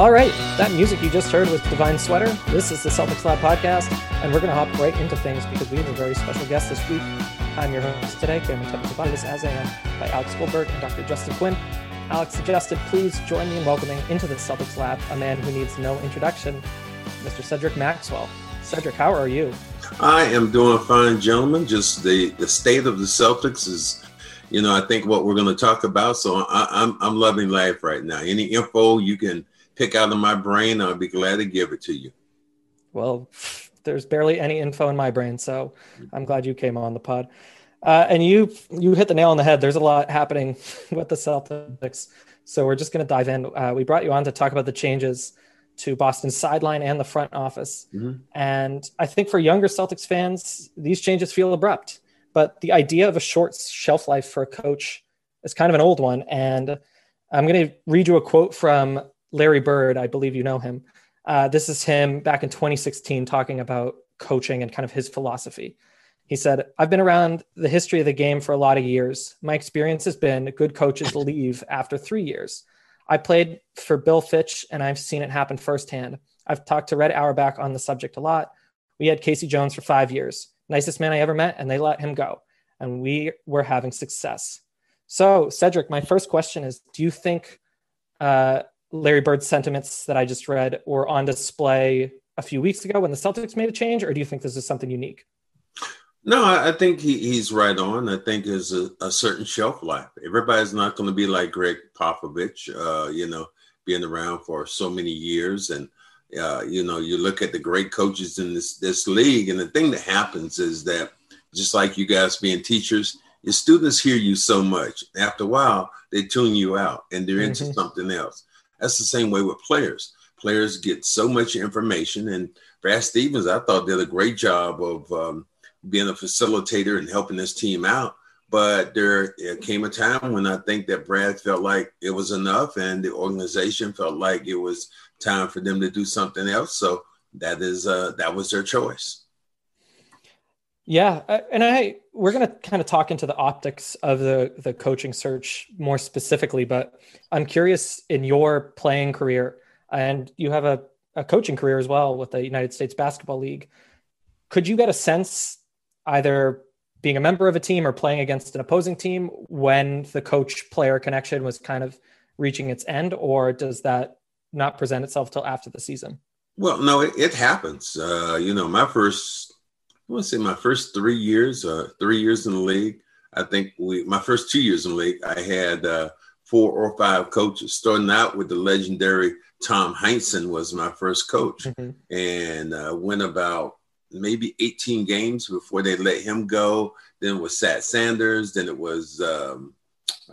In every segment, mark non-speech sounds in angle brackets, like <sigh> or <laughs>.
All right, that music you just heard was Divine Sweater. This is the Celtics Lab podcast, and we're going to hop right into things because we have a very special guest this week. I'm your host today, Cameron Tepatapakis, as I am by Alex Goldberg and Dr. Justin Quinn. Alex suggested please join me in welcoming into the Celtics Lab a man who needs no introduction, Mr. Cedric Maxwell. Cedric, how are you? I am doing fine, gentlemen. Just the, the state of the Celtics is, you know, I think what we're going to talk about. So I, I'm I'm loving life right now. Any info you can pick out of my brain, I'll be glad to give it to you. Well, <laughs> there's barely any info in my brain, so I'm glad you came on the pod. Uh, and you you hit the nail on the head. There's a lot happening <laughs> with the Celtics, so we're just going to dive in. Uh, we brought you on to talk about the changes to Boston's sideline and the front office, Mhm. and I think for younger Celtics fans, these changes feel abrupt. But the idea of a short shelf life for a coach is kind of an old one. And I'm going to read you a quote from Larry Bird. I believe you know him. Uh, this is him back in 2016 talking about coaching and kind of his philosophy. He said, I've been around the history of the game for a lot of years. My experience has been good coaches <laughs> leave after three years. I played for Bill Fitch and I've seen it happen firsthand. I've talked to Red Auerbach on the subject a lot. We had K.C. Jones for five years, nicest man I ever met, and they let him go. And we were having success. So, Cedric, my first question is Do you think uh, Larry Bird's sentiments that I just read were on display a few weeks ago when the Celtics made a change, or do you think this is something unique? No, I, think he, he's right on. I think there's a, a certain shelf life. Everybody's not going to be like Gregg Popovich, uh, you know, being around for so many years. And, uh, you know, you look at the great coaches in this, this league, and the thing that happens is that just like you guys being teachers, your students hear you so much. After a while, they tune you out and they're into Mhm. something else. That's the same way with players. Players get so much information. And Brad Stevens, I thought, did a great job of um, being a facilitator and helping this team out. But there came a time when I think that Brad felt like it was enough, and the organization felt like it was time for them to do something else. So that is uh, that was their choice. Yeah, uh, and I we're going to kind of talk into the optics of the the coaching search more specifically, but I'm curious in your playing career, and you have a, a coaching career as well with the United States Basketball League. Could you get a sense, either being a member of a team or playing against an opposing team, when the coach player connection was kind of reaching its end, or does that not present itself till after the season? Well, no, it, it happens. Uh, you know, my first, I want to say my first three years, uh, three years in the league. I think we, my first two years in the league, I had uh, four or five coaches. Starting out with the legendary Tom Heinsohn was my first coach, Mhm. and uh, went about maybe 18 games before they let him go. Then it was Satch Sanders. Then it was um,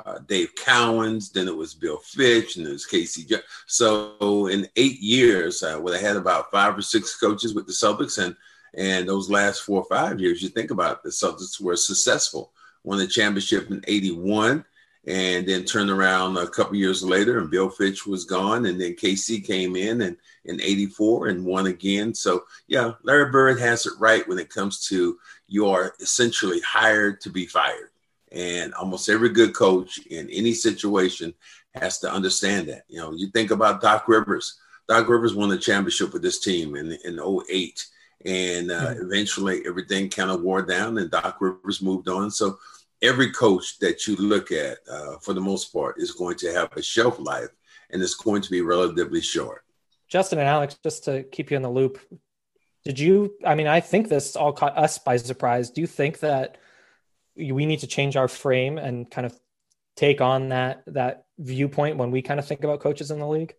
uh, Dave Cowens. Then it was Bill Fitch, and it was Casey. Jo- so in eight years, uh, well, I had about five or six coaches with the Celtics, and and those last four or five years, you think about it, the Celtics were successful. Won the championship in '81, and then turned around a couple years later, and Bill Fitch was gone, and then KC came in and in '84 and won again. So yeah, Larry Bird has it right when it comes to you are essentially hired to be fired. And almost every good coach in any situation has to understand that. You know, you think about Doc Rivers. Doc Rivers won the championship with this team in in 08 and uh, mm-hmm. eventually everything kind of wore down and Doc Rivers moved on. So every coach that you look at, uh, for the most part, is going to have a shelf life and it's going to be relatively short. Justin and Alex, just to keep you in the loop, did you? I mean, I think this all caught us by surprise. Do you think that we need to change our frame and kind of take on that that viewpoint when we kind of think about coaches in the league?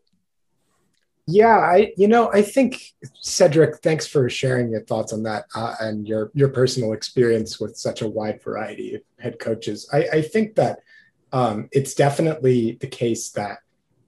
Yeah, I you know I think Cedric, thanks for sharing your thoughts on that uh, and your your personal experience with such a wide variety of head coaches. I, I think that um, it's definitely the case that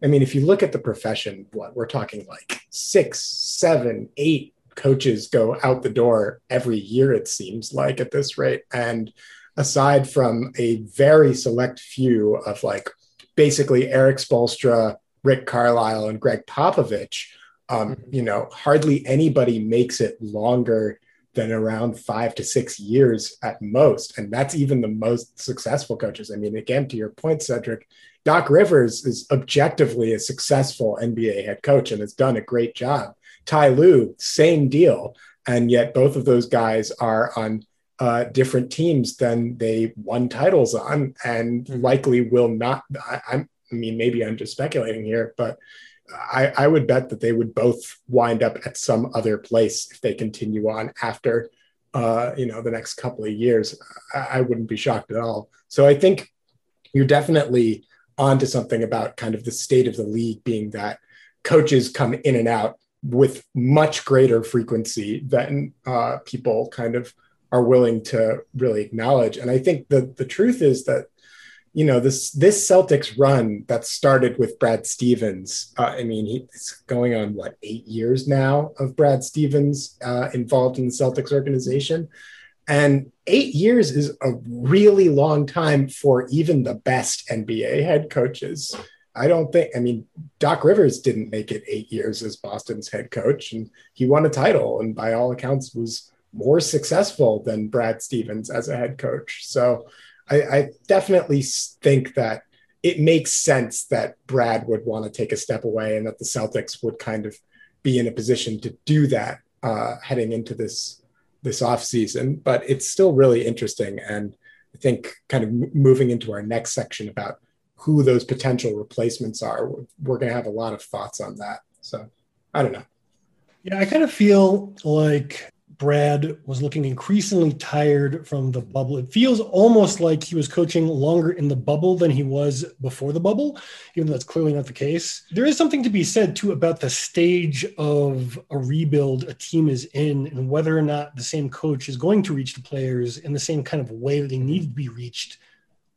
I mean, if you look at the profession, what we're talking like six, seven, eight coaches go out the door every year. It seems like at this rate, and aside from a very select few of like basically Erik Spoelstra Rick Carlisle and Gregg Popovich, um, mm-hmm. you know, hardly anybody makes it longer than around five to six years at most. And that's even the most successful coaches. I mean, again, to your point, Cedric, Doc Rivers is objectively a successful NBA head coach and has done a great job. Ty Lue, same deal. And yet both of those guys are on uh, different teams than they won titles on and mm-hmm. likely will not. I, I'm I mean, maybe I'm just speculating here, but I, I, would bet that they would both wind up at some other place if they continue on after, uh, you know, the next couple of years. I, I wouldn't be shocked at all. So I think you're definitely onto something about kind of the state of the league being that coaches come in and out with much greater frequency than uh, people kind of are willing to really acknowledge. And I think the the truth is that you know this this Celtics run that started with Brad Stevens. Uh, I mean, he's going on what eight years now of Brad Stevens uh, involved in the Celtics organization, and eight years is a really long time for even the best NBA head coaches. I don't think. I mean, Doc Rivers didn't make it eight years as Boston's head coach, and he won a title, and by all accounts was more successful than Brad Stevens as a head coach. So I, I definitely think that it makes sense that Brad would want to take a step away and that the Celtics would kind of be in a position to do that uh, heading into this this off season. But it's still really interesting, and I think kind of moving into our next section about who those potential replacements are, we're, we're going to have a lot of thoughts on that. So I don't know. Yeah, I kind of feel like Brad was looking increasingly tired from the bubble. It feels almost like he was coaching longer in the bubble than he was before the bubble, even though that's clearly not the case. There is something to be said too about the stage of a rebuild a team is in and whether or not the same coach is going to reach the players in the same kind of way that they need to be reached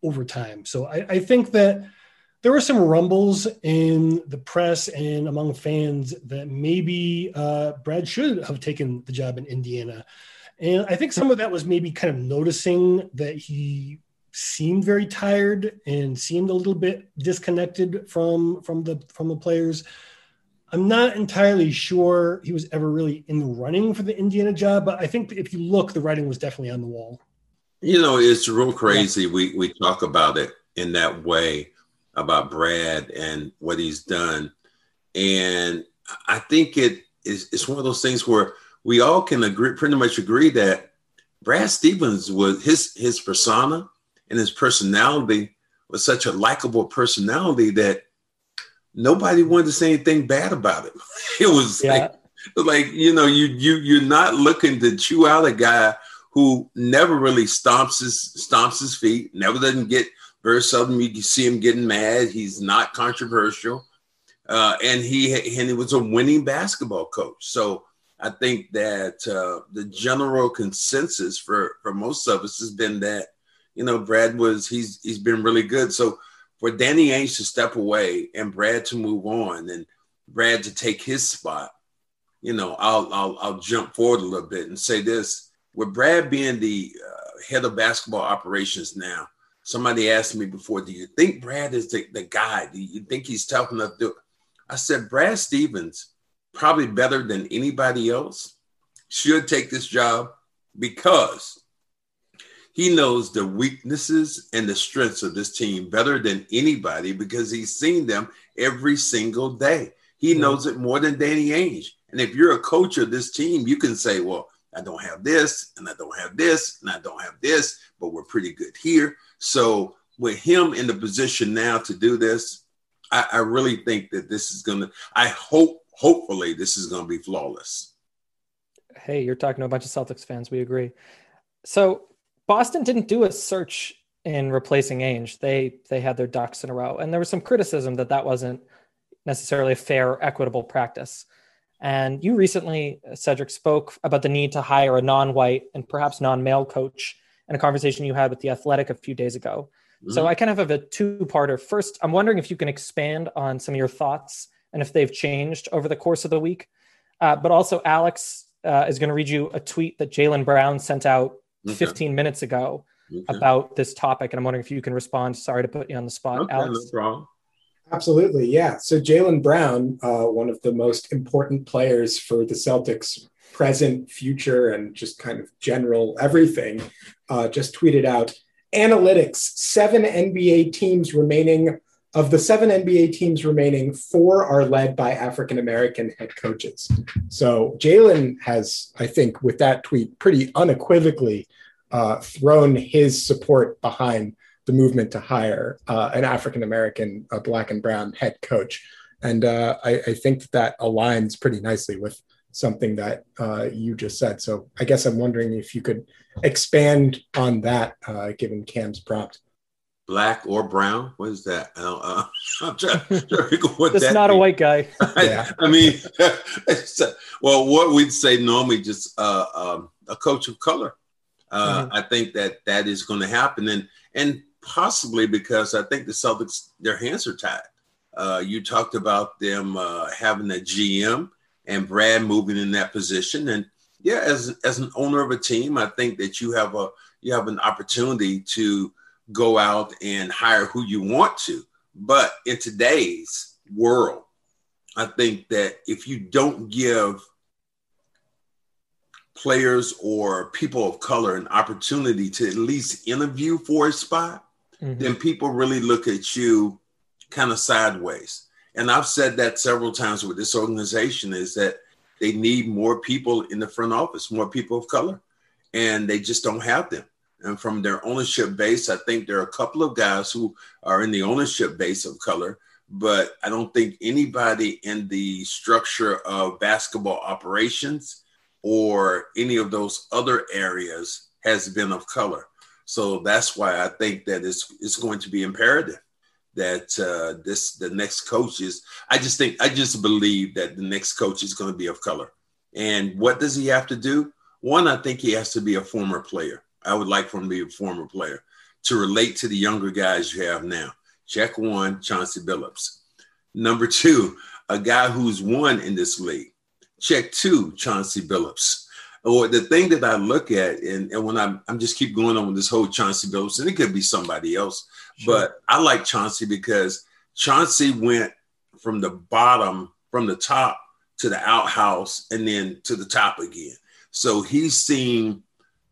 over time. So I, I think that there were some rumbles in the press and among fans that maybe uh, Brad should have taken the job in Indiana. And I think some of that was maybe kind of noticing that he seemed very tired and seemed a little bit disconnected from from the from the players. I'm not entirely sure he was ever really in the running for the Indiana job, but I think if you look, the writing was definitely on the wall. You know, it's real crazy. Yeah. We we talk about it in that way about Brad and what he's done. And I think it is it's one of those things where we all can agree pretty much agree that Brad Stevens was his his persona and his personality was such a likable personality that nobody wanted to say anything bad about him. <laughs> It was yeah. like, like you know, you you you're not looking to chew out a guy who never really stomps his stomps his feet, never doesn't get very seldom you see him getting mad. He's not controversial, uh, and he and he was a winning basketball coach. So I think that uh, the general consensus for for most of us has been that you know Brad was he's he's been really good. So for Danny Ainge to step away and Brad to move on and Brad to take his spot, you know, I'll I'll, I'll jump forward a little bit and say this: with Brad being the uh, head of basketball operations now, Somebody asked me before, do you think Brad is the, the guy? Do you think he's tough enough to I said, Brad Stevens, probably better than anybody else, should take this job because he knows the weaknesses and the strengths of this team better than anybody because he's seen them every single day. He knows it more than Danny Ainge. And if you're a coach of this team, you can say, well, I don't have this, and I don't have this, and I don't have this, but we're pretty good here. So with him in the position now to do this, I, I really think that this is gonna. I hope, hopefully, this is gonna be flawless. Hey, you're talking to a bunch of Celtics fans. We agree. So Boston didn't do a search in replacing Ainge. They they had their ducks in a row, and there was some criticism that that wasn't necessarily a fair equitable practice. And you recently, Cedric, spoke about the need to hire a non-white and perhaps non-male coach in a conversation you had with the Athletic a few days ago. Mm-hmm. So I kind of have a two-parter. First, I'm wondering if you can expand on some of your thoughts and if they've changed over the course of the week. Uh, but also, Alex uh, is going to read you a tweet that Jaylen Brown sent out okay. 15 minutes ago okay. about this topic, and I'm wondering if you can respond. Sorry to put you on the spot, okay, Alex. No problem. Absolutely, yeah. So Jaylen Brown, uh, one of the most important players for the Celtics, present, future, and just kind of general everything, uh, just tweeted out analytics: seven NBA teams remaining. Of the seven NBA teams remaining, four are led by African American head coaches. So Jaylen has, I think, with that tweet, pretty unequivocally uh, thrown his support behind the movement to hire uh, an African American, uh, black and brown head coach. And uh, I, I, think that, that aligns pretty nicely with something that uh, you just said. So I guess I'm wondering if you could expand on that, uh, given Cam's prompt. Black or brown? What is that? I am <laughs> trying, <laughs> trying to figure what That's not means. a white guy. <laughs> yeah. I, mean, well, what we'd say normally just uh, um, a coach of color. Mm-hmm. I think that that is going to happen, and and possibly because I think the Celtics, their hands are tied. Uh, you talked about them uh, having a GM and Brad moving in that position. And yeah, as, as an owner of a team, I think that you have a you have an opportunity to go out and hire who you want to. But in today's world, I think that if you don't give players or people of color an opportunity to at least interview for a spot, mm-hmm. then people really look at you kind of sideways. And I've said that several times with this organization is that they need more people in the front office, more people of color, and they just don't have them. And from their ownership base, I think there are a couple of guys who are in the ownership base of color, but I don't think anybody in the structure of basketball operations or any of those other areas has been of color. So that's why I think that it's, it's going to be imperative that uh, this the next coach is. I just think I just believe that the next coach is going to be of color. And what does he have to do? One, I think he has to be a former player. I would like for him to be a former player to relate to the younger guys you have now. Check one, Chauncey Billups. Number two, a guy who's won in this league. Check two, Chauncey Billups or the thing that I look at, and, and when I'm, I'm just keep going on with this whole Chauncey Billups, and it could be somebody else, sure. but I like Chauncey because Chauncey went from the bottom, from the top to the outhouse, and then to the top again. So he's seen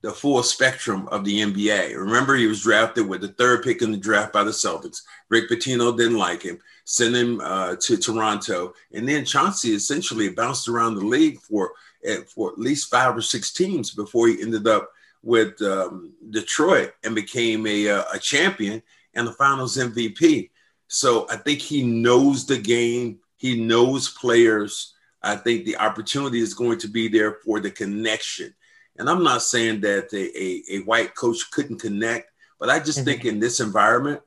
the full spectrum of the NBA. Remember, he was drafted with the third pick in the draft by the Celtics. Rick Pitino didn't like him, sent him uh, to Toronto, and then Chauncey essentially bounced around the league for at, for at least five or six teams before he ended up with um, Detroit and became a, uh, a champion and the finals MVP. So I think he knows the game. He knows players. I think the opportunity is going to be there for the connection. And I'm not saying that a, a, a white coach couldn't connect, but I just mm-hmm. think in this environment,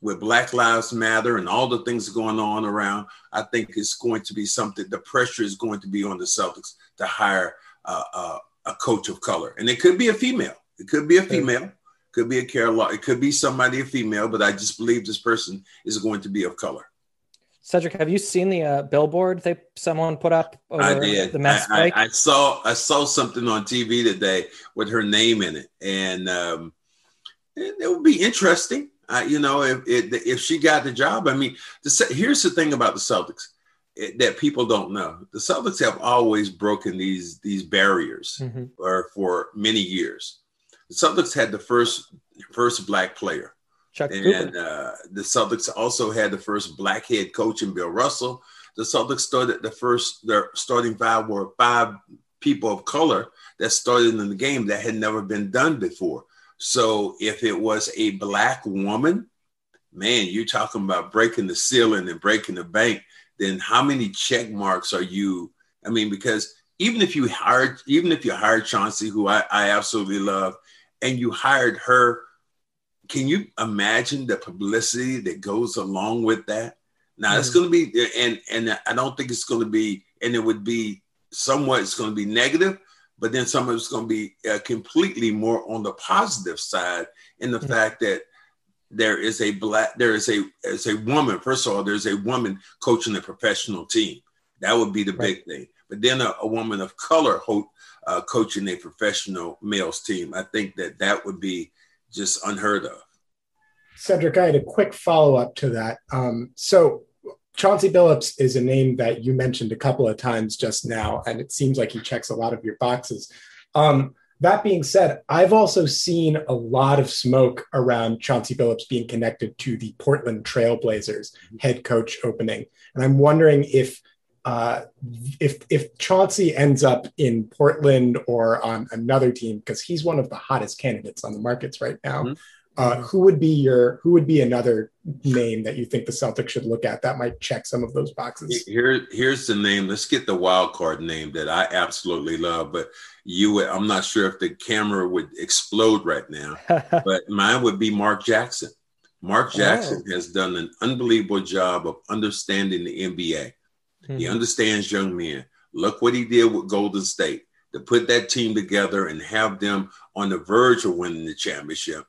with Black Lives Matter and all the things going on around, I think it's going to be something. The pressure is going to be on the Celtics to hire uh, uh, a coach of color, and it could be a female. It could be a female. Could be a Carolina. It could be somebody a female, but I just believe this person is going to be of color. Cedric, have you seen the uh, billboard they someone put up over I did. the Mets I, I, I, saw I saw something on TV today with her name in it, and um, it, it would be interesting you know, if if she got the job, I mean, the, here's the thing about the Celtics that people don't know: the Celtics have always broken these these barriers, mm-hmm. or for many years. The Celtics had the first first black player, Chuck and uh, the Celtics also had the first black head coach in Bill Russell. the Celtics started the first, their starting five were five people of color that started in the game that had never been done before. So if it was a black woman, man, you're talking about breaking the ceiling and breaking the bank. Then how many check marks are you? I mean, because even if you hired, even if you hired Chauncey, who I, I absolutely love, and you hired her, can you imagine the publicity that goes along with that? Now mm-hmm. it's going to be, and and I don't think it's going to be, and it would be somewhat. It's going to be negative, but then some of it's going to be uh, completely more on the positive side in the mm-hmm. fact that there is a black, there is a as a woman. First of all, there's a woman coaching a professional team. That would be the right. big thing. But then a, a woman of color ho- uh, coaching a professional males team. I think that that would be just unheard of. Cedric, I had a quick follow up to that. Um, so Chauncey Billups is a name that you mentioned a couple of times just now, and it seems like he checks a lot of your boxes. Um, that being said, I've also seen a lot of smoke around Chauncey Billups being connected to the Portland Trailblazers head coach opening. And I'm wondering if uh, if if Chauncey ends up in Portland or on another team, because he's one of the hottest candidates on the markets right now, mm-hmm. Uh, who would be your who would be another name that you think the Celtics should look at that might check some of those boxes? Here, here's the name. Let's get the wild card name that I absolutely love, but you would. I'm not sure if the camera would explode right now, <laughs> but mine would be Mark Jackson. Mark oh. Jackson oh. has done an unbelievable job of understanding the NBA. Mm-hmm. He understands young men. Look what he did with Golden State to put that team together and have them on the verge of winning the championship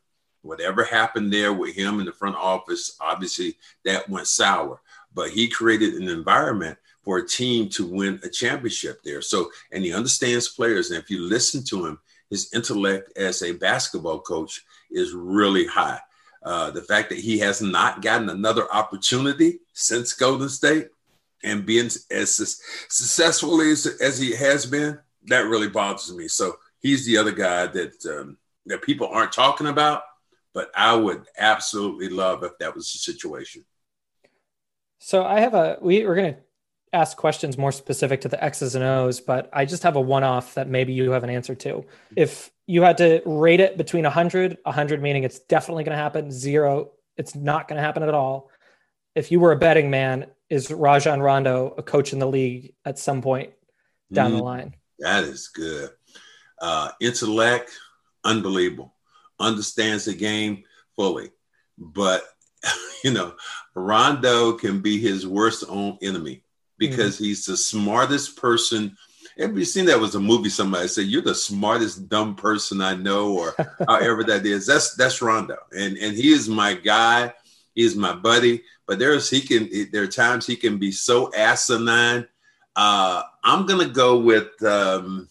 Whatever happened there with him in the front office, obviously that went sour. But he created an environment for a team to win a championship there. So, and he understands players. And if you listen to him, his intellect as a basketball coach is really high. Uh, the fact that he has not gotten another opportunity since Golden State and being as successfully as, as he has been, that really bothers me. So he's the other guy that um, that people aren't talking about, but I would absolutely love if that was the situation. So I have a we we're going to ask questions more specific to the X's and O's, but I just have a one off that maybe you have an answer to. If you had to rate it between 100, 100 meaning it's definitely going to happen, zero, it's not going to happen at all. If you were a betting man, is Rajon Rondo a coach in the league at some point down mm, the line? That is good. Uh, intellect, unbelievable understands the game fully. But, <laughs> you know, Rondo can be his worst own enemy because mm-hmm. he's the smartest person. Have you seen that was a movie? Somebody said, You're the smartest dumb person I know, or <laughs> however that is. That's that's Rondo. And and he is my guy. He is my buddy. But there's he can there are times he can be so asinine. Uh, I'm gonna go with um,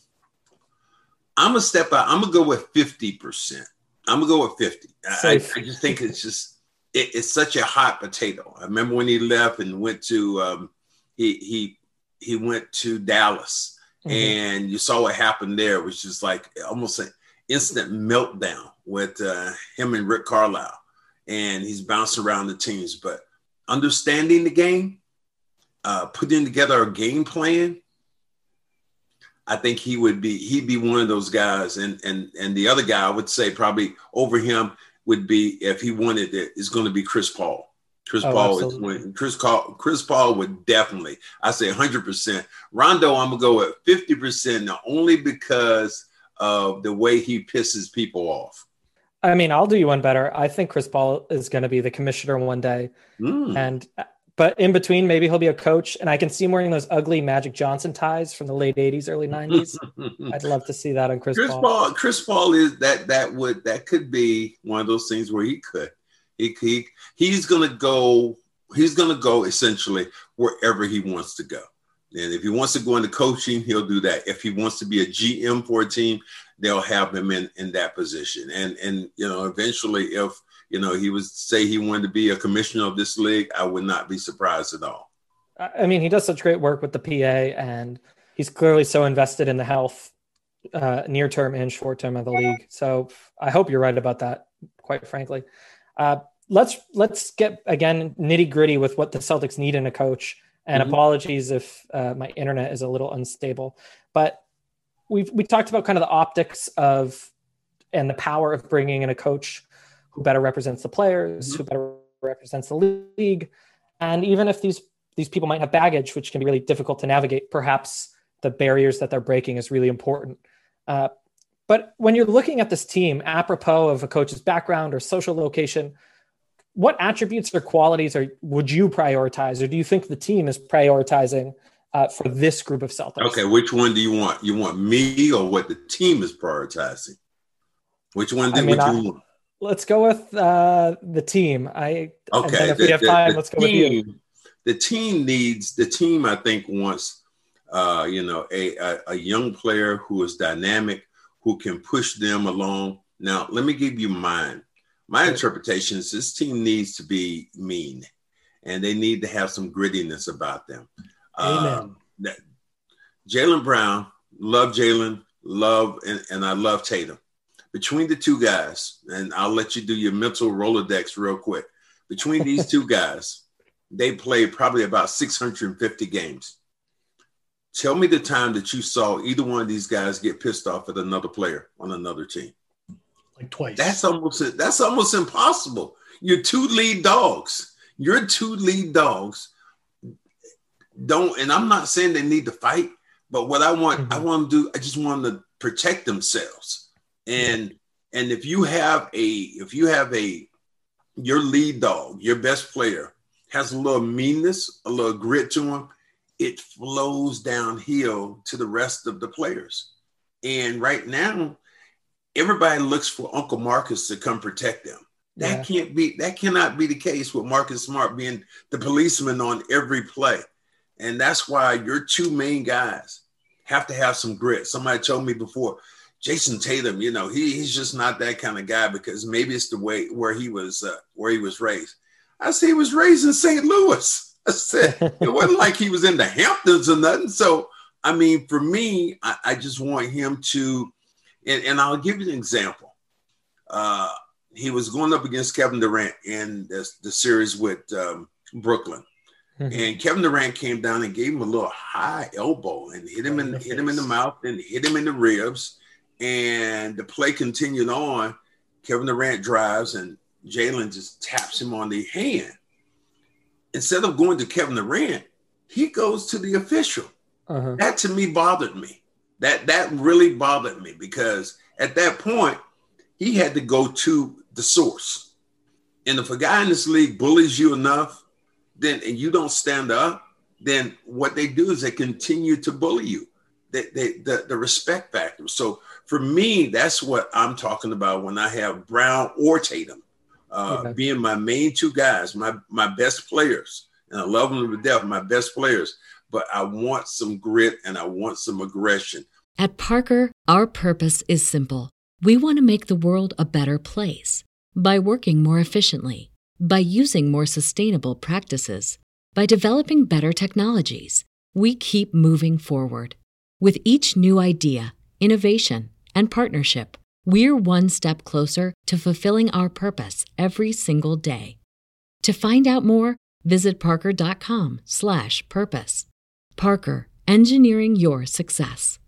I'm gonna step out. I'm gonna go with 50 percent. I'm gonna go with 50. I, I, just think it's just it, it's such a hot potato. I remember when he left and went to um, he he he went to Dallas mm-hmm. and you saw what happened there, which is like almost an instant meltdown with uh, him and Rick Carlisle, and he's bouncing around the teams. But understanding the game, uh, putting together a game plan, I think he would be he'd be one of those guys, and and and the other guy I would say probably over him would be if he wanted it is going to be Chris Paul. Chris oh, Paul is Chris Paul Chris Paul would definitely I say 100 percent. Rondo I'm gonna go at 50 percent now only because of the way he pisses people off. I mean, I'll do you one better. I think Chris Paul is going to be the commissioner one day, mm. and but in between, maybe he'll be a coach, and I can see him wearing those ugly Magic Johnson ties from the late '80s, early '90s. I'd love to see that on Chris, Chris Paul. Paul. Chris Paul is that that would that could be one of those things where he could he, he he's gonna go he's gonna go essentially wherever he wants to go. And if he wants to go into coaching, he'll do that. If he wants to be a GM for a team, they'll have him in in that position. And and you know, eventually, if you know, he was say he wanted to be a commissioner of this league, I would not be surprised at all. I mean, he does such great work with the PA, and he's clearly so invested in the health, uh, near term and short term of the league. So I hope you're right about that. Quite frankly, uh, let's let's get again nitty gritty with what the Celtics need in a coach. And Mhm. apologies if uh, my internet is a little unstable. But we've we talked about kind of the optics of and the power of bringing in a coach who better represents the players, who better represents the league, and even if these these people might have baggage, which can be really difficult to navigate, perhaps the barriers that they're breaking is really important. Uh, but when you're looking at this team, apropos of a coach's background or social location, what attributes or qualities are would you prioritize, or do you think the team is prioritizing uh, for this group of Celtics? Okay, which one do you want? You want me or what the team is prioritizing? Which one do I mean, which I- you want? Let's go with uh, the team. I Okay, if we the- have the- time, the let's go with you. team- The team needs the team. I think wants uh, you know a, a a young player who is dynamic, who can push them along. Now, let me give you mine. My interpretation is this team needs to be mean, and they need to have some grittiness about them. Uh, Amen. that Jaylen Brown, love Jaylen, love, and, and I love Tatum. Between the two guys, and I'll let you do your mental Rolodex real quick. Between these two <laughs> guys, they played probably about 650 games. Tell me the time that you saw either one of these guys get pissed off at another player on another team. Like twice. That's almost that's almost impossible. You're two lead dogs. Your two lead dogs don't, and I'm not saying they need to fight, but what I want, I mm-hmm. want to do, I just want them to protect themselves. And and if you have a if you have a your lead dog, your best player has a little meanness, a little grit to him, it flows downhill to the rest of the players. And right now, everybody looks for Uncle Marcus to come protect them. That can't be that cannot be the case with Marcus Smart being the policeman on every play. And that's why your two main guys have to have some grit. Somebody told me before, Jayson Tatum, you know, he, he's just not that kind of guy because maybe it's the way where he was uh, where he was raised. I said he was raised in St. Louis. <laughs> I said it wasn't <laughs> like he was in the Hamptons or nothing. So I mean, for me, I, I just want him to, and, and I'll give you an example. Uh, he was going up against Kevin Durant in the, the series with um, Brooklyn. And Kevin Durant came down and gave him a little high elbow and hit him in, in the hit him in the mouth and hit him in the ribs. And the play continued on. Kevin Durant drives and Jaylen just taps him on the hand. Instead of going to Kevin Durant, he goes to the official. Uh-huh. That to me bothered me. That that really bothered me because at that point he had to go to the source. And if a guy in this league bullies you enough, then and you don't stand up, then what they do is they continue to bully you. They, they, the, the respect factor. So for me, that's what I'm talking about when I have Brown or Tatum uh, Okay. being my main two guys, my my best players, and I love them to death, my best players. But I want some grit and I want some aggression. At Parker, our purpose is simple. We want to make the world a better place by working more efficiently, by using more sustainable practices, by developing better technologies. We keep moving forward. With each new idea, innovation, and partnership, we're one step closer to fulfilling our purpose every single day. To find out more, visit parker.com/purpose. Parker, engineering your success.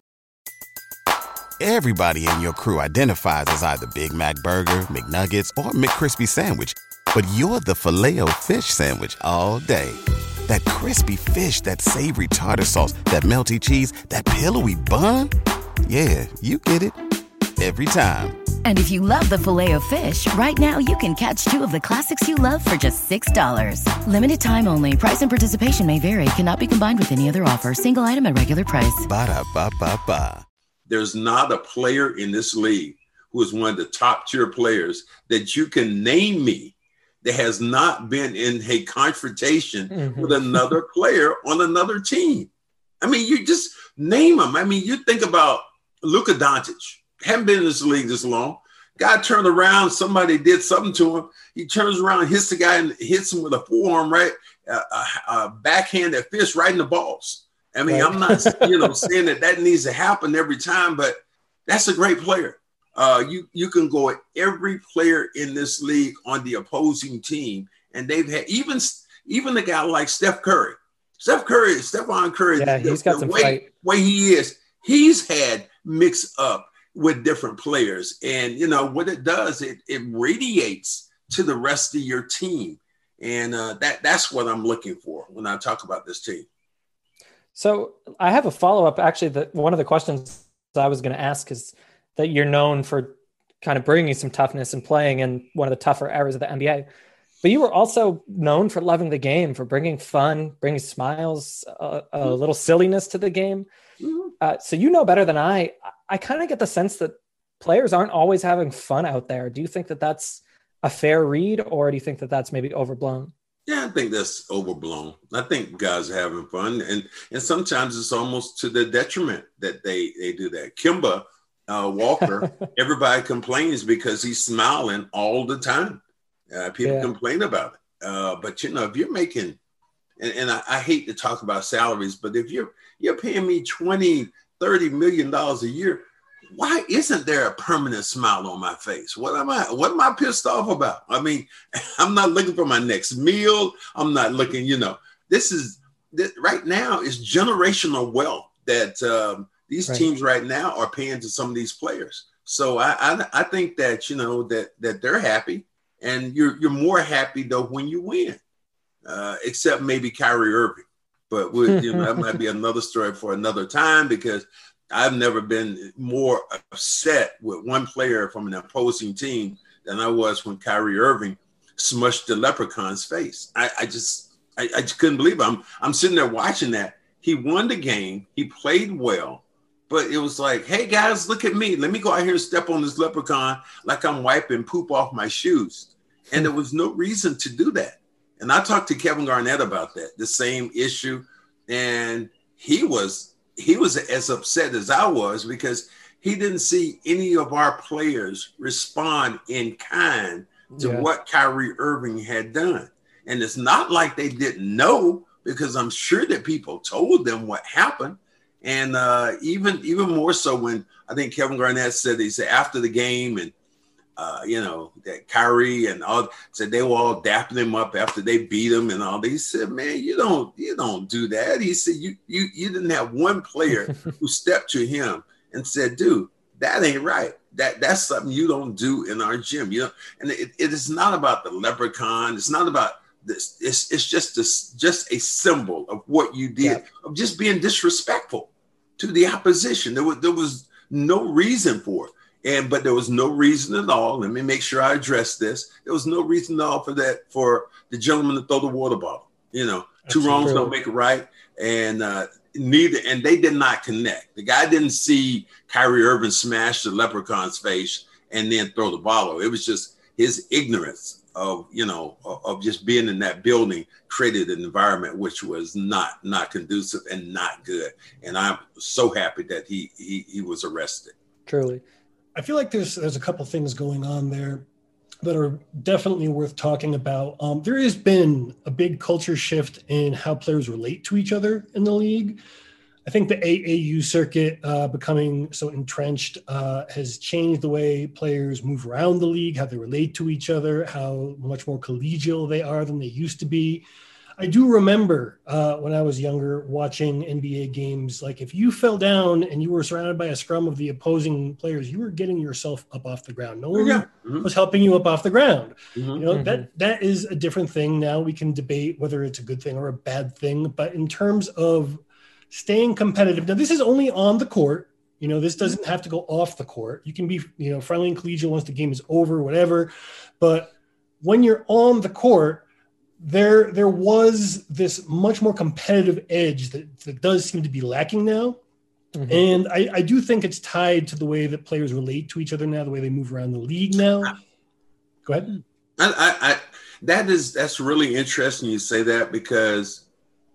Everybody in your crew identifies as either Big Mac Burger, McNuggets, or McCrispy Sandwich. But you're the filet fish Sandwich all day. That crispy fish, that savory tartar sauce, that melty cheese, that pillowy bun. Yeah, you get it. Every time. And if you love the filet of fish, right now you can catch two of the classics you love for just $6. Limited time only. Price and participation may vary. Cannot be combined with any other offer. Single item at regular price. Ba-da-ba-ba-ba. There's not a player in this league who is one of the top tier players that you can name me that has not been in a confrontation Mhm. with another player on another team. I mean, you just name them. I mean, you think about Luka Doncic, haven't been in this league this long. Guy turned around, somebody did something to him. He turns around, hits the guy, and hits him with a forearm, right? Uh, a, a backhand that fits right in the balls. I mean, I'm not, you know, saying that that needs to happen every time, but that's a great player. Uh, you you can go at every player in this league on the opposing team, and they've had even even the guy like Steph Curry. Steph Curry, Stephon Curry, yeah, he's got the some way, fight. way he is, he's had mixed up with different players. And you know what it does, it it radiates to the rest of your team. And uh, that that's what I'm looking for when I talk about this team. So I have a follow up. Actually, that one of the questions I was going to ask is that you're known for kind of bringing some toughness and playing in one of the tougher eras of the NBA. But you were also known for loving the game, for bringing fun, bringing smiles, a, a little silliness to the game. Mm-hmm. Uh, so you know better than I. I kind of get the sense that players aren't always having fun out there. Do you think that that's a fair read, or do you think that that's maybe overblown? Yeah, I think that's overblown. I think guys are having fun, and and sometimes it's almost to the detriment that they they do that. Kemba uh, Walker, <laughs> everybody complains because he's smiling all the time. Uh, people yeah. complain about it, uh, but you know if you're making, and, and I, I, hate to talk about salaries, but if you're you're paying me 20, 30 million dollars a year, why isn't there a permanent smile on my face? What am I what am I pissed off about? I mean, <laughs> I'm not looking for my next meal. I'm not looking, you know, this is this, right now is generational wealth that um, these right. teams right now are paying to some of these players. So I, I, I think that you know that that they're happy, and you're you're more happy though when you win, uh, except maybe Kyrie Irving. But you know, that might be <laughs> another story for another time because I've never been more upset with one player from an opposing team than I was when Kyrie Irving smushed the leprechaun's face. I, I just I, I just couldn't believe it. I'm I'm sitting there watching that. He won the game. He played well, but it was like, hey guys, look at me. Let me go out here and step on this leprechaun like I'm wiping poop off my shoes. And there was no reason to do that. And I talked to Kevin Garnett about that, the same issue. And he was he was as upset as I was because he didn't see any of our players respond in kind to yeah. what Kyrie Irving had done. And it's not like they didn't know because I'm sure that people told them what happened. And uh, even even more so when I think Kevin Garnett said he said after the game and uh, you know, that Kyrie and all said they were all dapping him up after they beat him and all. He said, "Man, you don't, you don't do that." He said, "You, you, you didn't have one player <laughs> who stepped to him and said, dude, that ain't right. That that's something you don't do in our gym. You know, and it, it is not about the leprechaun. It's not about this. It's it's just this, just a symbol of what you did yeah. of just being disrespectful to the opposition. There was there was no reason for it." And but there was no reason at all. Let me make sure I address this. There was no reason at all for that for the gentleman to throw the water bottle. You know, That's two wrongs true. don't make it right. And uh, neither and they did not connect. The guy didn't see Kyrie Irving smash the leprechaun's face and then throw the bottle. It was just his ignorance of you know of just being in that building created an environment which was not not conducive and not good. And I'm so happy that he he, he was arrested. Truly. I feel like there's there's a couple things going on there that are definitely worth talking about. Um, there has been a big culture shift in how players relate to each other in the league. I think the AAU circuit uh, becoming so entrenched uh, has changed the way players move around the league, how they relate to each other, how much more collegial they are than they used to be. I do remember uh, when I was younger watching NBA games. Like if you fell down and you were surrounded by a scrum of the opposing players, you were getting yourself up off the ground. No one yeah. mm-hmm. was helping you up off the ground. Mm-hmm. You know mm-hmm. that that is a different thing. Now we can debate whether it's a good thing or a bad thing. But in terms of staying competitive, now this is only on the court. You know, this doesn't have to go off the court. You can be, you know, friendly and collegial once the game is over, whatever. But when you're on the court, there there was this much more competitive edge that, that does seem to be lacking now. Mm-hmm. And I, I do think it's tied to the way that players relate to each other now, the way they move around the league now. Go ahead. I, I, I that is that's really interesting you say that because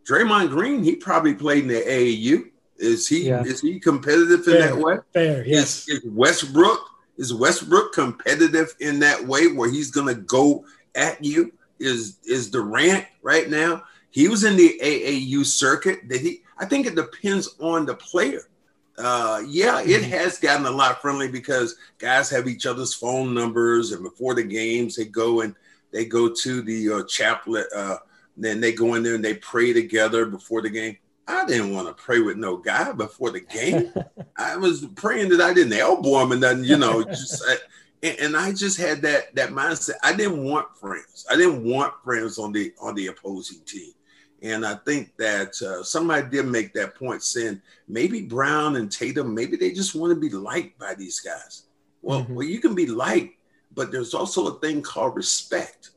Draymond Green, he probably played in the AAU. Is he yeah. is he competitive in fair, that way? Fair, yes. Is, is Westbrook is Westbrook competitive in that way where he's gonna go at you? Is is Durant right now. He was in the AAU circuit. That he, I think it depends on the player. Uh, yeah, it mm-hmm. has gotten a lot friendly because guys have each other's phone numbers, and before the games, they go and they go to the uh, chaplet uh, then they go in there and they pray together before the game. I didn't want to pray with no guy before the game. <laughs> I was praying that I didn't elbow him and then, you know, <laughs> just and, and, I just had that that mindset. I didn't want friends. I didn't want friends on the on the opposing team. And I think that uh, somebody did make that point saying maybe Brown and Tatum, maybe they just want to be liked by these guys. Well, mm-hmm. well, you can be liked, but there's also a thing called respect.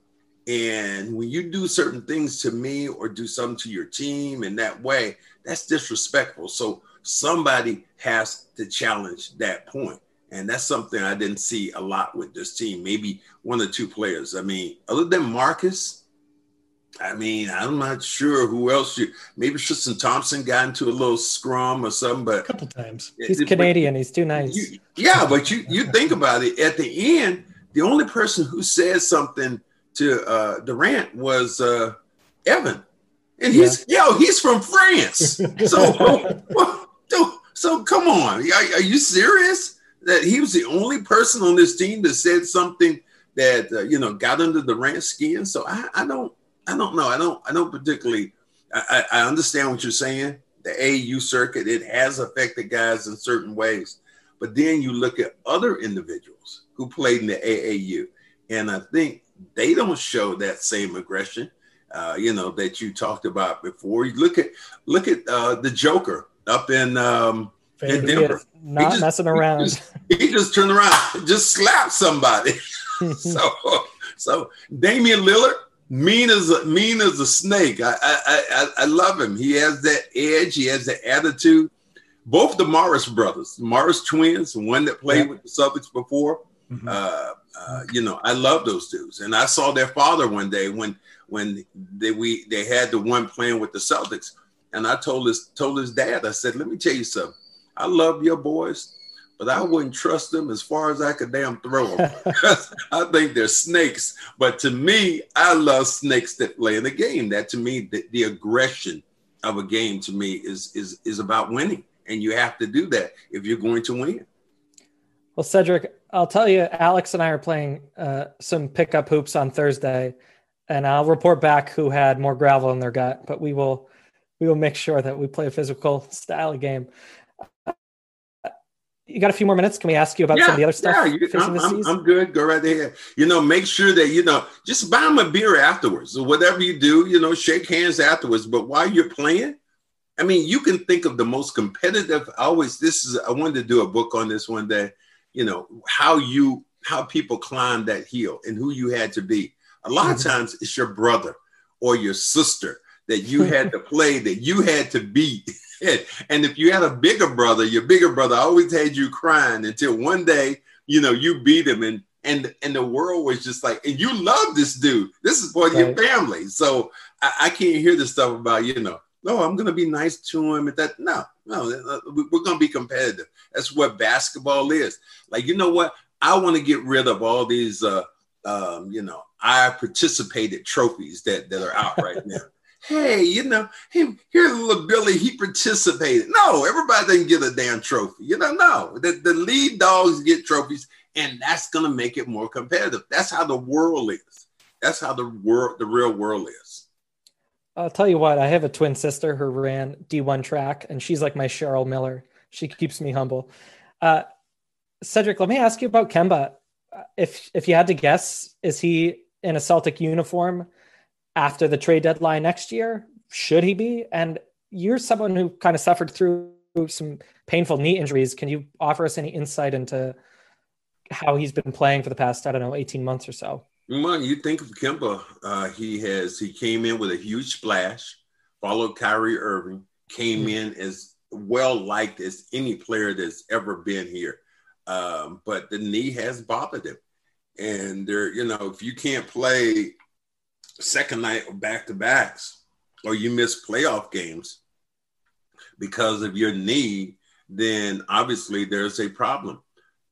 And when you do certain things to me or do something to your team in that way, that's disrespectful. So somebody has to challenge that point. And that's something I didn't see a lot with this team. Maybe one or two players. I mean, other than Marcus, I mean, I'm not sure who else you. Maybe Tristan Thompson got into a little scrum or something, but a couple times. He's it, Canadian. He's too nice. You, yeah, but you you think about it. At the end, the only person who said something to uh, Durant was uh, Evan, and he's yeah. yo, he's from France. <laughs> <laughs> So, so come on, are, are, you serious? That he was the only person on this team that said something that uh, you know got under Durant's skin. So I, I don't, I don't know. I don't, I don't particularly. I, I understand what you're saying. The AAU circuit it has affected guys in certain ways, but then you look at other individuals who played in the AAU, and I think they don't show that same aggression. Uh, you know that you talked about before. You look at look at uh, the Joker up in um, in Denver. Not just, messing around. He just, <laughs> he just turned around, just slapped somebody. <laughs> so so Damian Lillard, mean as a mean as a snake. I, I I I love him. He has that edge. He has that attitude. Both the Morris brothers, Morris twins, one that played yeah. with the Celtics before. Mm-hmm. Uh, uh, you know, I love those dudes, and I saw their father one day when when they we they had the one playing with the Celtics, and I told his told his dad, I said, "Let me tell you something. I love your boys, but I wouldn't trust them as far as I could damn throw them. <laughs> <laughs> I think they're snakes. But to me, I love snakes that play in the game. That to me, the, the aggression of a game to me is is is about winning, and you have to do that if you're going to win." Well, Cedric, I'll tell you, Alex and I are playing uh, some pickup hoops on Thursday, and I'll report back who had more gravel in their gut. But we will, we will make sure that we play a physical <laughs> style of game. You got a few more minutes? Can we ask you about yeah, some of the other stuff? Yeah, you, I'm, I'm, I'm, good. Go right ahead. You know, make sure that you know, just buy them a beer afterwards, or whatever you do. You know, shake hands afterwards. But while you're playing, I mean, you can think of the most competitive. I always, this is. I wanted to do a book on this one day you know how you how people climb that hill and who you had to be a lot of mm-hmm. times it's your brother or your sister that you had to <laughs> play that you had to beat and if you had a bigger brother your bigger brother always had you crying until one day you know you beat him and and and the world was just like and you love this dude this is for right. your family so I, I can't hear this stuff about you know no, I'm going to be nice to him. At that, no, no, uh, we're going to be competitive. That's what basketball is. Like, you know what? I want to get rid of all these, uh, um, you know, I participated trophies that that are out right <laughs> now. Hey, you know, hey, here's little Billy. He participated. No, everybody didn't get a damn trophy. You know, no, the, the lead dogs get trophies, and that's going to make it more competitive. That's how the world is. That's how the world, the real world is. I'll tell you what, I have a twin sister who ran D1 track, and she's like my Cheryl Miller. She keeps me humble. Uh, Cedric, let me ask you about Kemba. If if you had to guess, is he in a Celtic uniform after the trade deadline next year? Should he be? And you're someone who kind of suffered through some painful knee injuries. Can you offer us any insight into how he's been playing for the past, I don't know, 18 months or so? Well, you think of Kemba, uh, he has he came in with a huge splash, followed Kyrie Irving, came mm-hmm. in as well liked as any player that's ever been here. Um, but the knee has bothered him. And there, you know, if you can't play second night of back to backs or you miss playoff games because of your knee, then obviously there's a problem.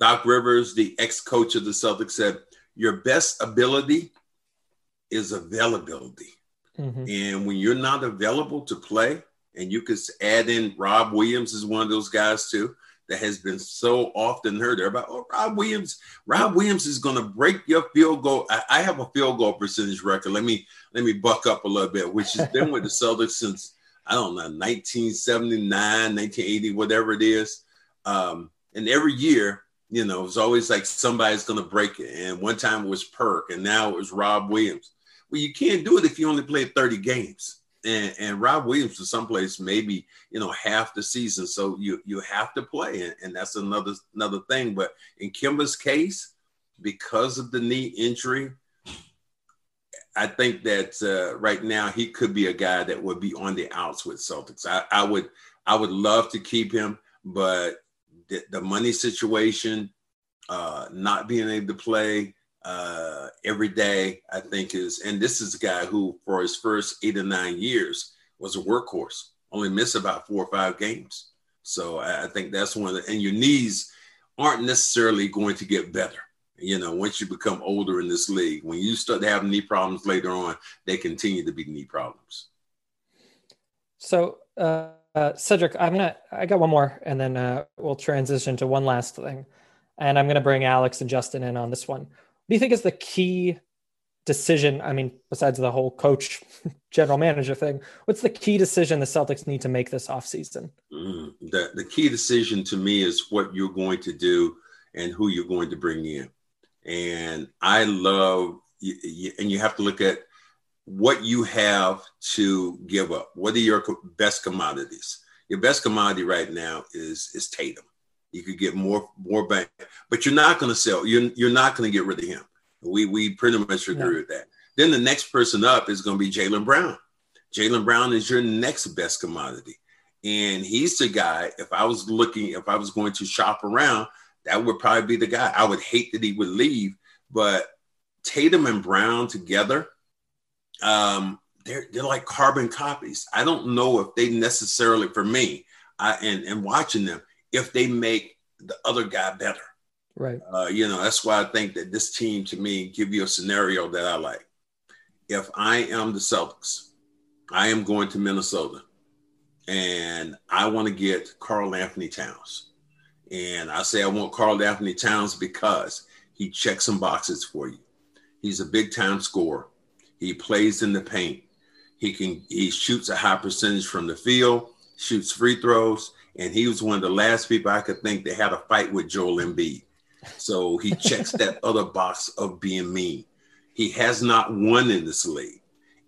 Doc Rivers, the ex coach of the Celtics, said your best ability is availability. Mm-hmm. And when you're not available to play, and you could add in Rob Williams is one of those guys too. That has been so often heard. About oh, Rob Williams. Rob Williams is going to break your field goal. I, I, have a field goal percentage record. Let me let me buck up a little bit, which has been with the Celtics since I don't know 1979, 1980, whatever it is. Um, and every year, you know, it's always like somebody's going to break it. And one time it was Perk, and now it was Rob Williams. Well, you can't do it if you only played 30 games and, and Rob Williams was someplace maybe you know half the season, so you you have to play, and, and that's another another thing. But in Kemba's case, because of the knee injury, I think that uh, right now he could be a guy that would be on the outs with Celtics. I, I would I would love to keep him, but the, the money situation, uh, not being able to play, uh, every day, I think is, and this is a guy who, for his first eight or nine years, was a workhorse, only missed about four or five games. So I, I think that's one of the, and your knees aren't necessarily going to get better. You know, once you become older in this league, when you start to have knee problems later on, they continue to be knee problems. So, uh, uh, Cedric, I'm gonna, I got one more, and then uh, we'll transition to one last thing, and I'm gonna bring Alex and Justin in on this one do you think is the key decision? I mean, besides the whole coach, <laughs> general manager thing, what's the key decision the Celtics need to make this offseason? Mm, the, the key decision to me is what you're going to do and who you're going to bring in. And I love, and you have to look at what you have to give up. What are your best commodities? Your best commodity right now is is Tatum. You could get more more bang, but you're not going to sell. You're you're not going to get rid of him. We we pretty much agree no. with that. Then the next person up is going to be Jaylen Brown. Jaylen Brown is your next best commodity, and he's the guy. If I was looking, if I was going to shop around, that would probably be the guy. I would hate that he would leave, but Tatum and Brown together, um, they're they're like carbon copies. I don't know if they necessarily, for me, I and and watching them, if they make the other guy better. Right. Uh, you know, that's why I think that this team to me give you a scenario that I like. If I am the Celtics, I am going to Minnesota and I want to get Karl-Anthony Towns. And I say I want Karl-Anthony Towns because he checks some boxes for you. He's a big time scorer. He plays in the paint. He can he shoots a high percentage from the field, shoots free throws, and he was one of the last people I could think that had a fight with Joel Embiid. So he checks that <laughs> other box of being mean. He has not won in this league,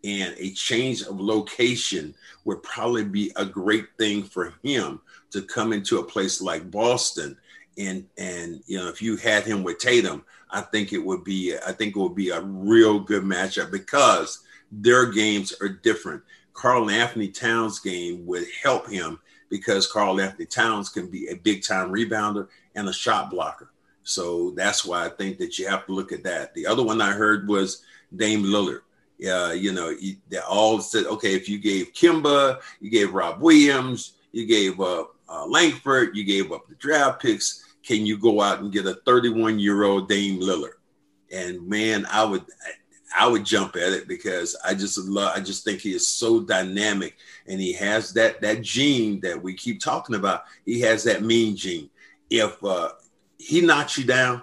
and a change of location would probably be a great thing for him to come into a place like Boston. And and you know, if you had him with Tatum, I think it would be I think it would be a real good matchup because their games are different. Karl-Anthony Towns game would help him because Karl-Anthony Towns can be a big time rebounder and a shot blocker. So that's why I think that you have to look at that. The other one I heard was Dame Lillard. Yeah, you know, they all said, okay, if you gave Kemba, you gave Rob Williams, you gave up uh, Langford, you gave up the draft picks. Can you go out and get a 31 year old Dame Lillard? And man, I would, I would jump at it because I just love. I just think he is so dynamic, and he has that that gene that we keep talking about. He has that mean gene. If uh, he knocks you down,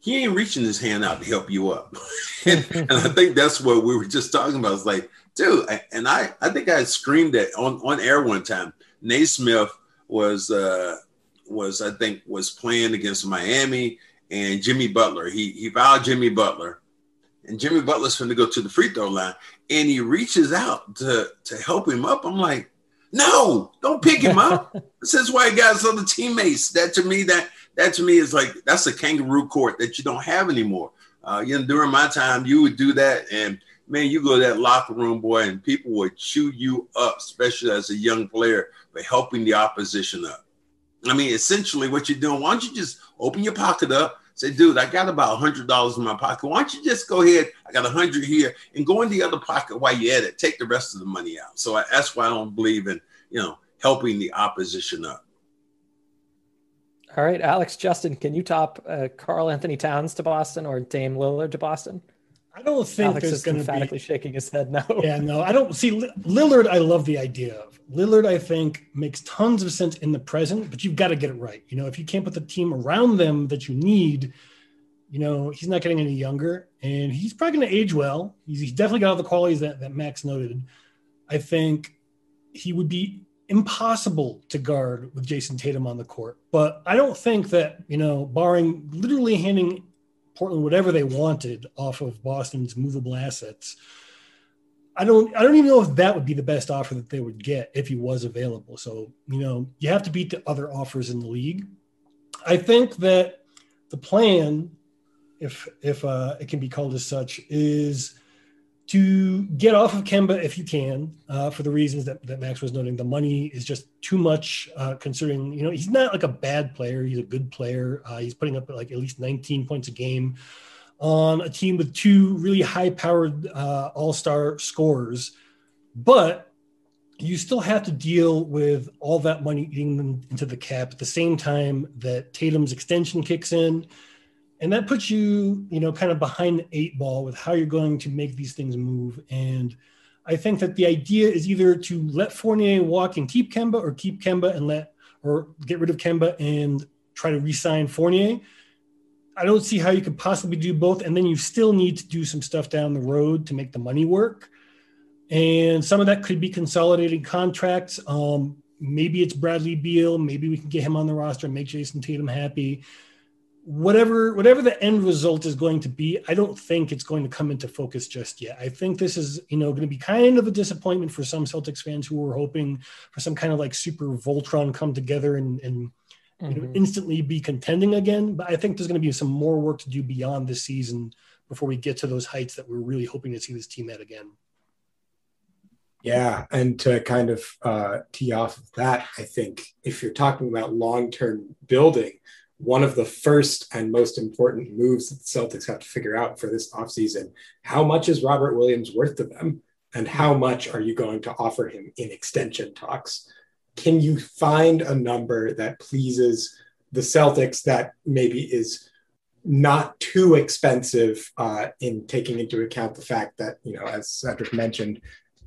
he ain't reaching his hand out to help you up. <laughs> and, and, I think that's what we were just talking about. It's like, dude, and I I think I screamed that on on air one time. Nesmith was uh, was I think was playing against Miami and Jimmy Butler. He he fouled Jimmy Butler and Jimmy Butler's going to go to the free throw line, and he reaches out to to help him up. I'm like, no, don't pick him up. <laughs> this is why he got his other teammates. That to me, that that to me is like that's a kangaroo court that you don't have anymore. Uh, you know, during my time, you would do that, and man, you go to that locker room, boy, and people would chew you up, especially as a young player, for helping the opposition up. I mean, essentially, what you're doing, why don't you just open your pocket up, Say, dude, I got about hundred dollars in my pocket. Why don't you just go ahead? I got a hundred here, and go in the other pocket while you're at it. Take the rest of the money out. So I, that's why I don't believe in you know helping the opposition up. All right, Alex, Justin, can you top uh, Karl-Anthony Towns to Boston or Dame Lillard to Boston? I don't think Alex there's going to be emphatically shaking his head no. Yeah, no, I don't see Lillard. I don't see Li- Lillard. I don't see Li- Lillard. I love the idea of Lillard. I think makes tons of sense in the present, but you've got to get it right. You know, if you can't put the team around them that you need, you know, he's not getting any younger, and he's probably going to age well. He's, he's definitely got all the qualities that, that Max noted. I think he would be impossible to guard with Jayson Tatum on the court. But I don't think that, you know, barring literally handing Portland whatever they wanted off of Boston's movable assets, I don't I don't even know if that would be the best offer that they would get if he was available. So, you know, you have to beat the other offers in the league. I think that the plan, if if uh, it can be called as such, is to get off of Kemba if you can, uh, for the reasons that, that Max was noting. The money is just too much, uh, considering you know he's not like a bad player. He's a good player. Uh, he's putting up like at least 19 points a game on a team with two really high-powered uh, all-star scorers, but you still have to deal with all that money eating them into the cap at the same time that Tatum's extension kicks in and that puts you you know kind of behind the eight ball with how you're going to make these things move. And i think that the idea is either to let fournier walk and keep kemba or keep kemba and let or get rid of kemba and try to re-sign fournier. I don't see how you could possibly do both. And then you still need to do some stuff down the road to make the money work. And some of that could be consolidated contracts. Um, maybe it's bradley beal. Maybe we can get him on the roster and make Jayson Tatum happy whatever whatever the end result is going to be i don't think it's going to come into focus just yet. I think this is you know going to be kind of a disappointment for some celtics fans who were hoping for some kind of like super voltron come together and and you know, Mhm. instantly be contending again. But i think there's going to be some more work to do beyond this season before we get to those heights that we're really hoping to see this team at again. Yeah, and to kind of uh, tee off of that, I think if you're talking about long-term building, one of the first and most important moves that the Celtics have to figure out for this offseason, how much is Robert Williams worth to them? And how much are you going to offer him in extension talks? Can you find a number that pleases the Celtics that maybe is not too expensive uh, in taking into account the fact that, you know, as Cedric mentioned,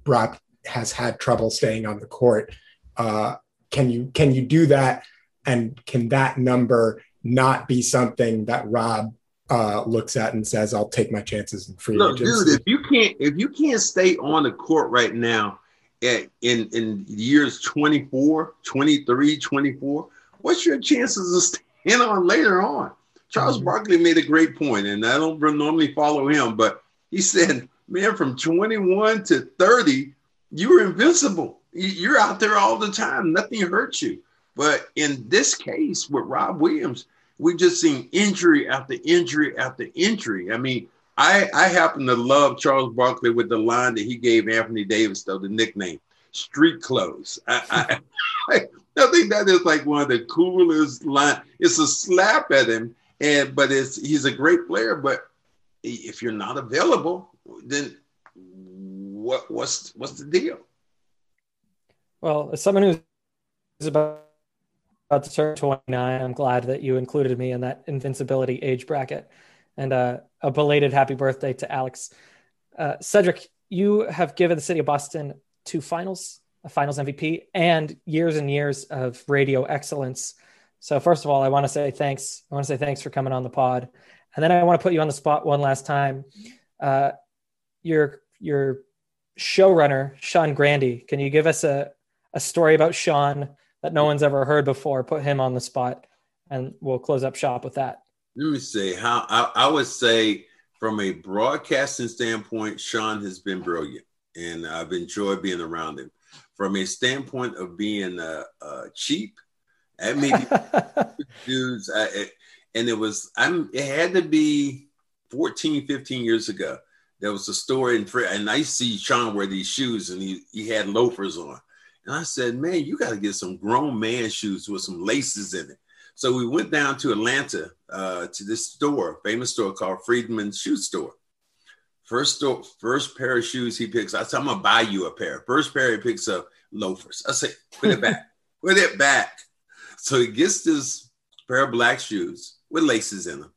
Brock has had trouble staying on the court. Uh, can you can you do that? And can that number not be something that Rob uh, looks at and says, "I'll take my chances in free Look, agency"? dude, if you can't if you can't stay on the court right now at, in in years 24, 23, 24, what's your chances of staying on later on? Charles Mhm. Barkley made a great point, and I don't normally follow him, but he said, "Man, from 21 to 30, you were invincible. You- You're out there all the time. Nothing hurts you." But in this case with Rob Williams, we just seen injury after injury after injury. I mean, I, I happen to love Charles Barkley with the line that he gave Anthony Davis, though, the nickname street clothes. I, I, <laughs> I think that is like one of the coolest line. It's a slap at him, and but it's he's a great player. But if you're not available, then what what's what's the deal? Well, as someone who's about, about to turn 29, I'm glad that you included me in that invincibility age bracket. And uh, a belated happy birthday to Alex. Uh, Cedric, you have given the city of Boston two finals, a finals MVP, and years and years of radio excellence. So, first of all, I want to say thanks. I want to say thanks for coming on the pod. And then I want to put you on the spot one last time. Uh, your, your showrunner, Sean Grande, can you give us a, a story about Sean that no one's ever heard before. Put him on the spot, and we'll close up shop with that. Let me say how I, I would say from a broadcasting standpoint, Sean has been brilliant, and I've enjoyed being around him. From a standpoint of being uh, uh, cheap, that maybe <laughs> dudes, I, it, and it was I'm it had to be 14, 15 years ago. There was a store in and I see Sean wear these shoes, and he he had loafers on. And I said, man, you got to get some grown man shoes with some laces in it. So we went down to Atlanta uh, to this store, famous store called Friedman's Shoe Store. First store, first pair of shoes he picks. I said, I'm gonna buy you a pair. First pair he picks up loafers. I say, put it back, <laughs> put it back. So he gets this pair of black shoes with laces in them.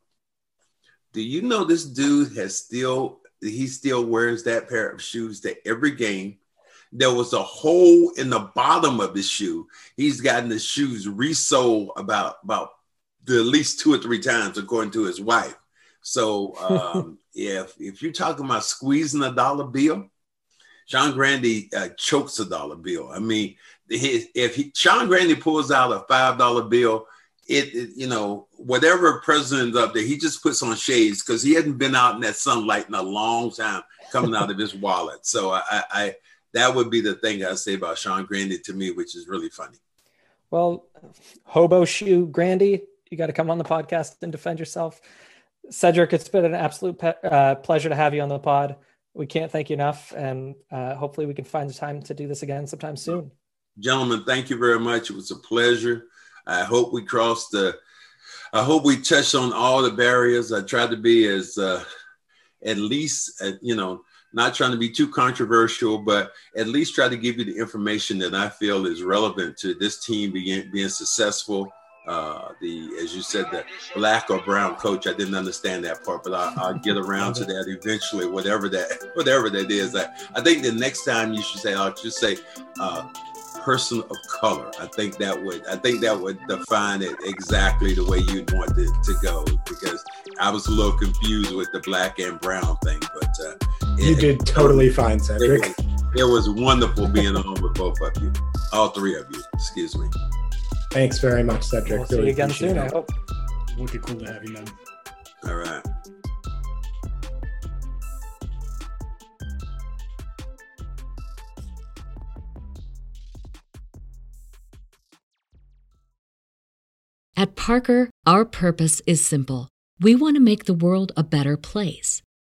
Do you know this dude has still he still wears that pair of shoes to every game. There was a hole in the bottom of his shoe. He's gotten the shoes resold about about the, at least two or three times, according to his wife. So <laughs> um, if if you're talking about squeezing a dollar bill, Sean Grande uh, chokes a dollar bill. I mean, his, if he, Sean Grande pulls out a five dollar bill, it, it, you know whatever president's up there, he just puts on shades because he hadn't been out in that sunlight in a long time coming out of his wallet. So I, I that would be the thing I say about Sean Grande to me, which is really funny. Well, hobo shoe Grande, you got to come on the podcast and defend yourself. Cedric, it's been an absolute pe- uh, pleasure to have you on the pod. We can't thank you enough, and uh, hopefully, we can find the time to do this again sometime soon. Gentlemen, thank you very much. It was a pleasure. I hope we crossed the. I hope we touched on all the barriers. I tried to be as, uh, at least, uh, you know, not trying to be too controversial, but at least try to give you the information that I feel is relevant to this team being being successful uh, the as you said the black or brown coach. I didn't understand that part, but I, will get around to that eventually. Whatever that <laughs> whatever that is. I, I think the next time you should say I'll just say uh, person of color. I think that would I think that would define it exactly the way you'd want it to go because I was a little confused with the black and brown thing, but uh, you it, did totally fine, Cedric. It was, it was wonderful being on with both of you, all three of you. Excuse me. Thanks very much, Cedric. We'll see you again soon. It. I hope. Would be cool to have you, man. All right. At Parker, our purpose is simple. We want to make the world a better place